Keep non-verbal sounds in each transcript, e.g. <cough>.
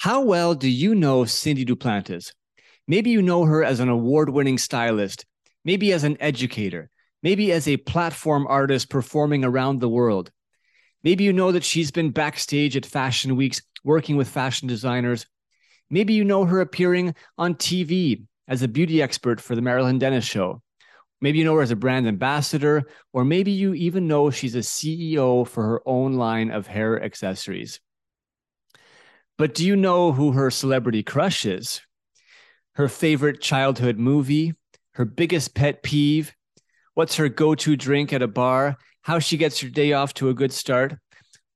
How well do you know Cindy Duplantis? Maybe you know her as an award winning stylist, maybe as an educator, maybe as a platform artist performing around the world. Maybe you know that she's been backstage at fashion weeks working with fashion designers. Maybe you know her appearing on TV as a beauty expert for the Marilyn Denis show. Maybe you know her as a brand ambassador, or maybe you even know she's a CEO for her own line of hair accessories. But do you know who her celebrity crush is? Her favorite childhood movie, her biggest pet peeve, what's her go to drink at a bar, how she gets her day off to a good start.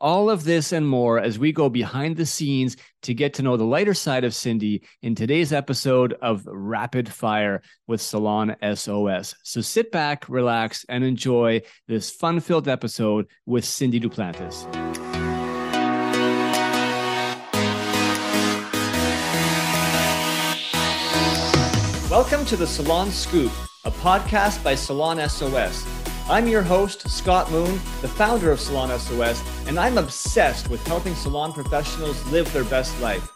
All of this and more as we go behind the scenes to get to know the lighter side of Cindy in today's episode of Rapid Fire with Salon SOS. So sit back, relax, and enjoy this fun filled episode with Cindy Duplantis. Welcome to the Salon Scoop, a podcast by Salon SOS. I'm your host, Scott Moon, the founder of Salon SOS, and I'm obsessed with helping salon professionals live their best life.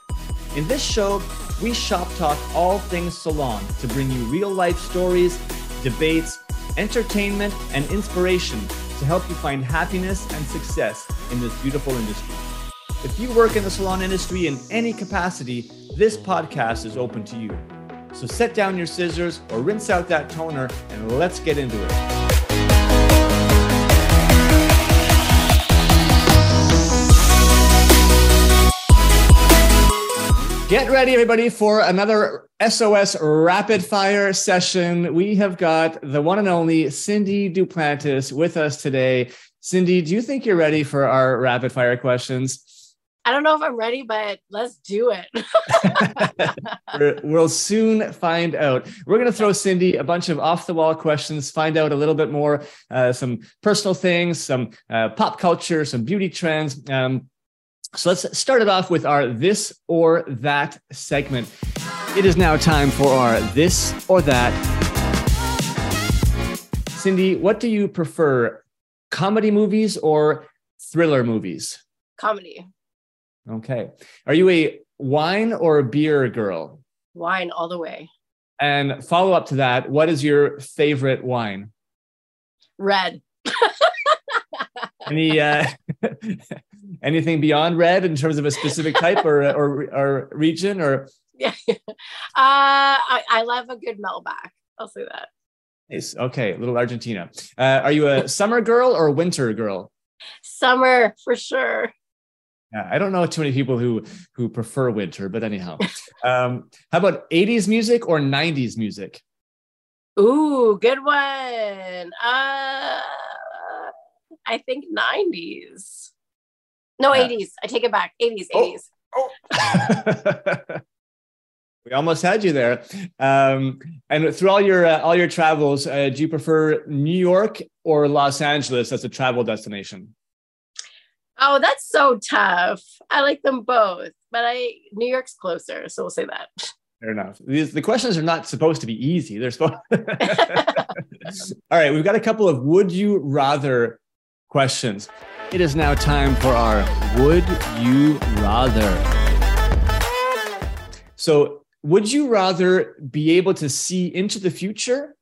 In this show, we shop talk all things salon to bring you real life stories, debates, entertainment, and inspiration to help you find happiness and success in this beautiful industry. If you work in the salon industry in any capacity, this podcast is open to you. So set down your scissors or rinse out that toner and let's get into it. Get ready, everybody, for another SOS rapid fire session. We have got the one and only Cindy Duplantis with us today. Cindy, do you think you're ready for our rapid fire questions? I don't know if I'm ready, but let's do it. <laughs> we'll soon find out. We're going to throw Cindy a bunch of off the wall questions, find out a little bit more, uh, some personal things, some uh, pop culture, some beauty trends. Um, so let's start it off with our this or that segment. It is now time for our this or that. Cindy, what do you prefer, comedy movies or thriller movies? Comedy. Okay. Are you a wine or a beer girl? Wine all the way. And follow up to that, what is your favorite wine? Red. Any uh, <laughs> anything beyond red in terms of a specific type or <laughs> or, or region or? Yeah, <laughs> uh, I, I love a good Malbec. I'll say that. Nice. Okay, little Argentina. Uh, are you a summer girl or a winter girl? Summer for sure. I don't know too many people who who prefer winter, but anyhow, um, how about '80s music or '90s music? Ooh, good one. Uh, I think '90s. No, yeah. '80s. I take it back. '80s. '80s. Oh. oh. <laughs> we almost had you there. Um, and through all your uh, all your travels, uh, do you prefer New York or Los Angeles as a travel destination? Oh, that's so tough. I like them both, but I New York's closer, so we'll say that. Fair enough. These, the questions are not supposed to be easy. They're supposed. <laughs> <laughs> All right, we've got a couple of would you rather questions. It is now time for our would you rather. So, would you rather be able to see into the future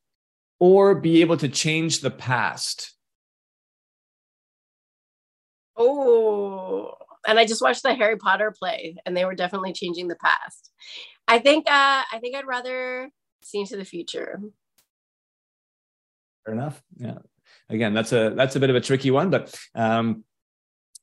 or be able to change the past? Oh, and I just watched the Harry Potter play, and they were definitely changing the past. I think uh, I think I'd rather see into the future. Fair enough. Yeah. Again, that's a that's a bit of a tricky one, but um,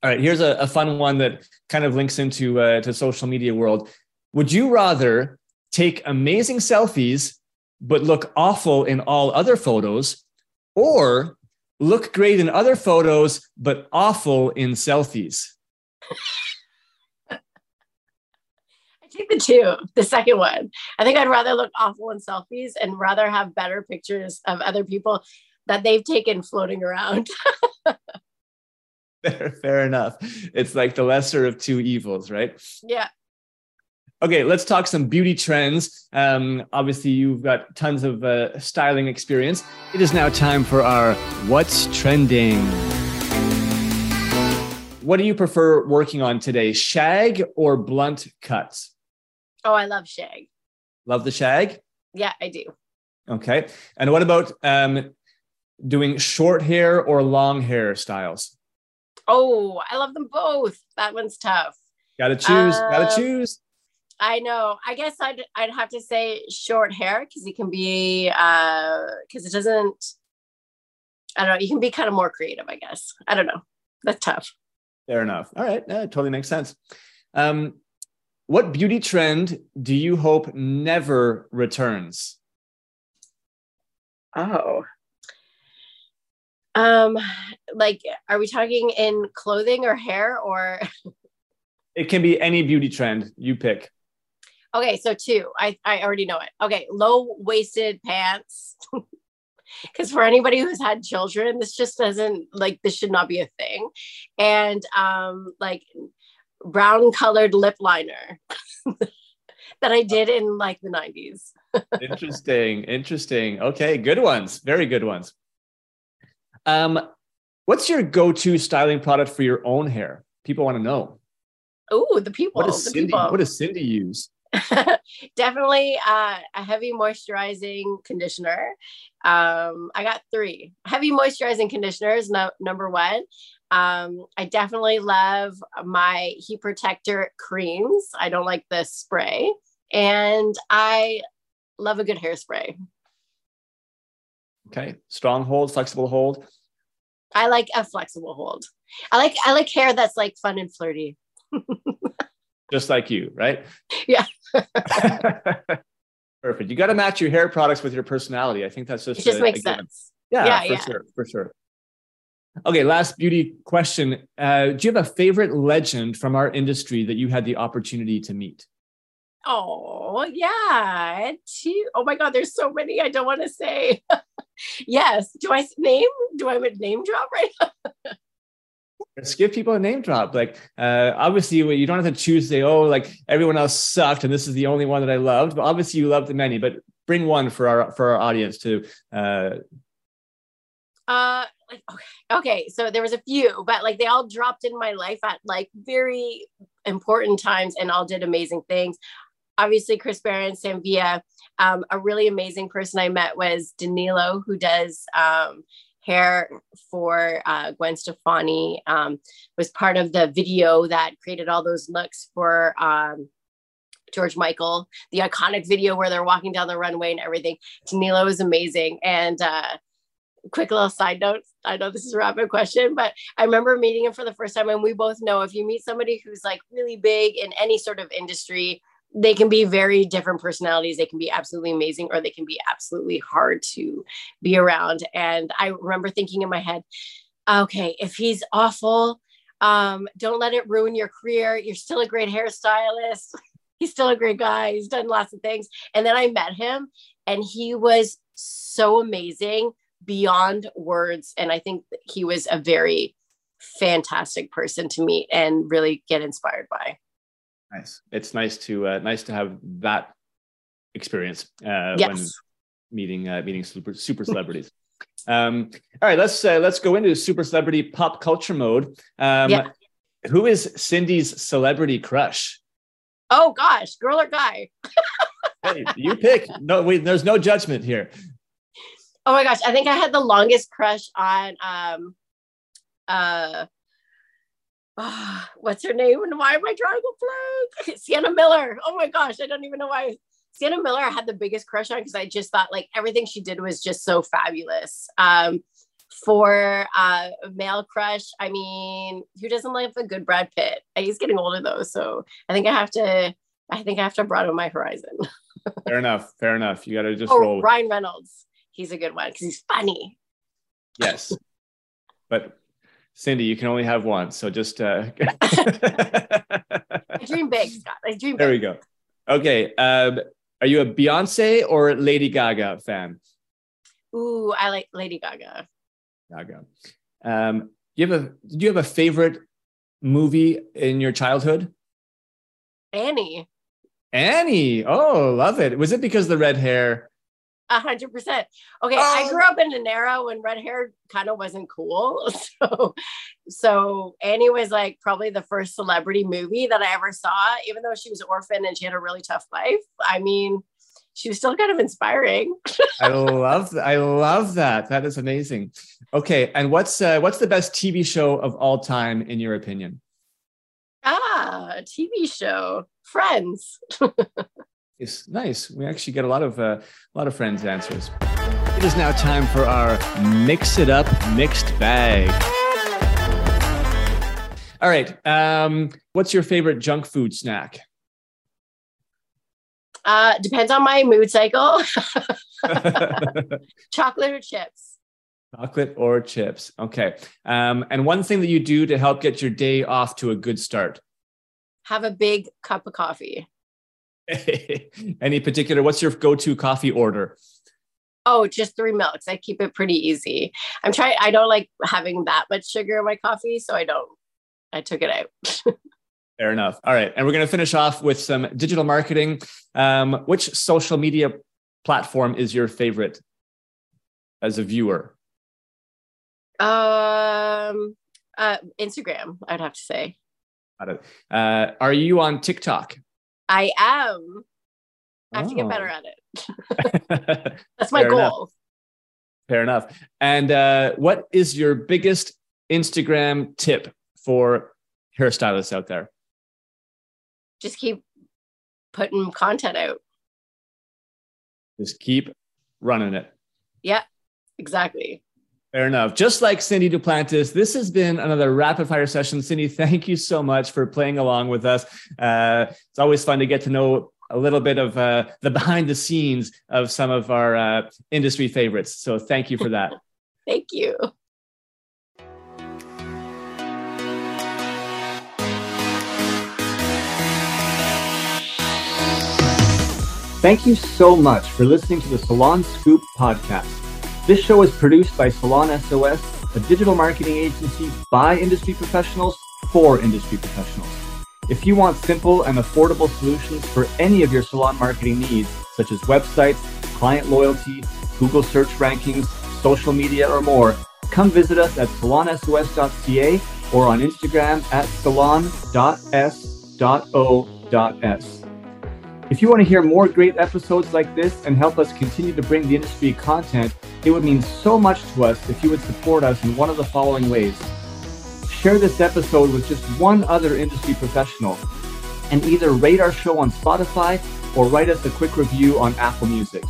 all right. Here's a, a fun one that kind of links into uh, to social media world. Would you rather take amazing selfies but look awful in all other photos, or look great in other photos, but awful in selfies? I take the two, the second one. I think I'd rather look awful in selfies and rather have better pictures of other people that they've taken floating around. <laughs> fair, fair enough. It's like the lesser of two evils, right? Yeah. Okay, let's talk some beauty trends. Um, obviously, you've got tons of uh, styling experience. It is now time for our What's Trending. what do you prefer working on today, shag or blunt cuts? Oh, I love shag. Love the shag? Yeah, I do. Okay. And what about um, doing short hair or long hair styles? Oh, I love them both. That one's tough. Gotta choose. Um, Gotta choose. I know. I guess I'd I'd have to say short hair because it can be uh because it doesn't. I don't know. You can be kind of more creative. I guess. I don't know. That's tough. Fair enough. All right. That totally makes sense. Um, what beauty trend do you hope never returns? Oh. Um, like, are we talking in clothing or hair or? <laughs> it can be any beauty trend you pick. Okay, so two. I I already know it. Okay, low waisted pants. <laughs> Because for anybody who's had children, this just doesn't like this should not be a thing. And um, like brown colored lip liner <laughs> that I did in like the 90s. <laughs> interesting. Interesting. Okay, good ones. Very good ones. Um, what's your go-to styling product for your own hair? People want to know. Oh, the people. What does Cindy, people. What does Cindy use? <laughs> Definitely uh, a heavy moisturizing conditioner. Um, I got three heavy moisturizing conditioners. No, number one. Um, I definitely love my heat protector creams. I don't like the spray, and I love a good hairspray. Okay, strong hold, flexible hold. I like a flexible hold. I like I like hair that's like fun and flirty. <laughs> Just like you, right? Yeah. <laughs> Perfect. You got to match your hair products with your personality. I think that's just it just a, makes a sense. Yeah, yeah, for yeah. sure, for sure. Okay, last beauty question. Uh, do you have a favorite legend from our industry that you had the opportunity to meet? Oh, yeah. Two. Oh my God, there's so many I don't want to say. <laughs> yes. Do I name? Do I name drop right <laughs> Let's give people a name drop. Like, uh, obviously, you don't have to choose, say, oh, like everyone else sucked and this is the only one that I loved. But obviously, you loved the many, but bring one for our for our audience to uh, uh like okay, okay so there was a few but like they all dropped in my life at like very important times and all did amazing things obviously chris baran sam villa um, a really amazing person i met was danilo who does um, hair for uh, gwen stefani um, was part of the video that created all those looks for um, George Michael, the iconic video where they're walking down the runway and everything. Danilo is amazing. And uh, quick little side note. I know this is a rapid question, but I remember meeting him for the first time. And we both know if you meet somebody who's like really big in any sort of industry, they can be very different personalities. They can be absolutely amazing or they can be absolutely hard to be around. And I remember thinking in my head, okay, if he's awful, um, don't let it ruin your career. You're still a great hairstylist. <laughs> he's still a great guy. He's done lots of things. And then I met him and he was so amazing beyond words. And I think he was a very fantastic person to meet and really get inspired by. Nice. It's nice to uh, nice to have that experience uh, yes. when meeting uh, meeting super super celebrities. <laughs> um, all right, let's uh, let's go into super celebrity pop culture mode. Um, yeah. Who is Cindy's celebrity crush? Oh gosh, girl or guy? hey, you pick. No, wait, there's no judgment here. Oh my gosh, I think I had the longest crush on um uh oh, what's her name and why am I drawing a blank? <laughs> Sienna Miller. Oh my gosh, I don't even know why. Sienna Miller I had the biggest crush on because I just thought like everything she did was just so fabulous. Um for uh male crush, I mean, who doesn't love a good Brad Pitt? He's getting older though, so I think I have to I think I have to broaden my horizon. <laughs> fair enough. Fair enough. You got to just oh, roll. Ryan Reynolds he's a good one because he's funny. Yes. but Cindy, you can only have one. So just uh <laughs> I dream big, Scott. I dream big. There we go. Okay. Um, are you a Beyonce or Lady Gaga fan? Ooh, I like Lady Gaga. Gaga. Um, you have a do you have a favorite movie in your childhood? Annie. Annie. Oh, love it. Was it because the red hair? A hundred percent. Okay, oh. I grew up in an era when red hair kind of wasn't cool. <laughs> So, so Annie was like probably the first celebrity movie that I ever saw. Even though she was orphan and she had a really tough life, I mean, she was still kind of inspiring. I love, I love that. That is amazing. Okay, and what's uh, what's the best TV show of all time in your opinion? Ah, a TV show, Friends. <laughs> It's nice. We actually get a lot of uh, a lot of friends' answers. It is now time for our mix it up mixed bag. All right. Um, what's your favorite junk food snack? Uh, depends on my mood cycle. <laughs> <laughs> Chocolate or chips. Chocolate or chips. Okay. Um, and one thing that you do to help get your day off to a good start. Have a big cup of coffee. <laughs> Any particular, what's your go to coffee order? Oh, just three milks. I keep it pretty easy. I'm trying, I don't like having that much sugar in my coffee, so I don't, I took it out. <laughs> Fair enough. All right. And we're going to finish off with some digital marketing. Um, which social media platform is your favorite as a viewer? Um, uh, Instagram, I'd have to say. Got it. Uh, are you on TikTok? I am. I have oh. to get better at it. <laughs> That's my Fair goal. Enough. Fair enough. And uh, what is your biggest Instagram tip for hairstylists out there? Just keep putting content out. Just keep running it. Yeah, exactly. Fair enough. Just like Cindy Duplantis, this has been another rapid fire session. Cindy, thank you so much for playing along with us. Uh, it's always fun to get to know a little bit of uh, the behind the scenes of some of our uh, industry favorites. So thank you for that. <laughs> thank you. Thank you so much for listening to the Salon Scoop podcast. This show is produced by Salon SOS, a digital marketing agency by industry professionals for industry professionals. If you want simple and affordable solutions for any of your salon marketing needs, such as websites, client loyalty, Google search rankings, social media, or more, come visit us at salonsos.ca or on Instagram at salon.s.o.s. If you want to hear more great episodes like this and help us continue to bring the industry content, it would mean so much to us if you would support us in one of the following ways. Share this episode with just one other industry professional and either rate our show on Spotify or write us a quick review on Apple Music.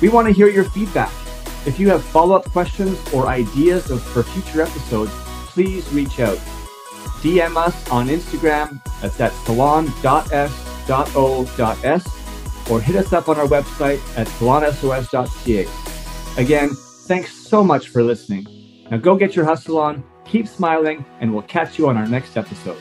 We want to hear your feedback. If you have follow up questions or ideas for future episodes, please reach out. DM us on Instagram at that salon.s or hit us up on our website at salonsos.ca. Again, thanks so much for listening. Now go get your hustle on, keep smiling, and we'll catch you on our next episode.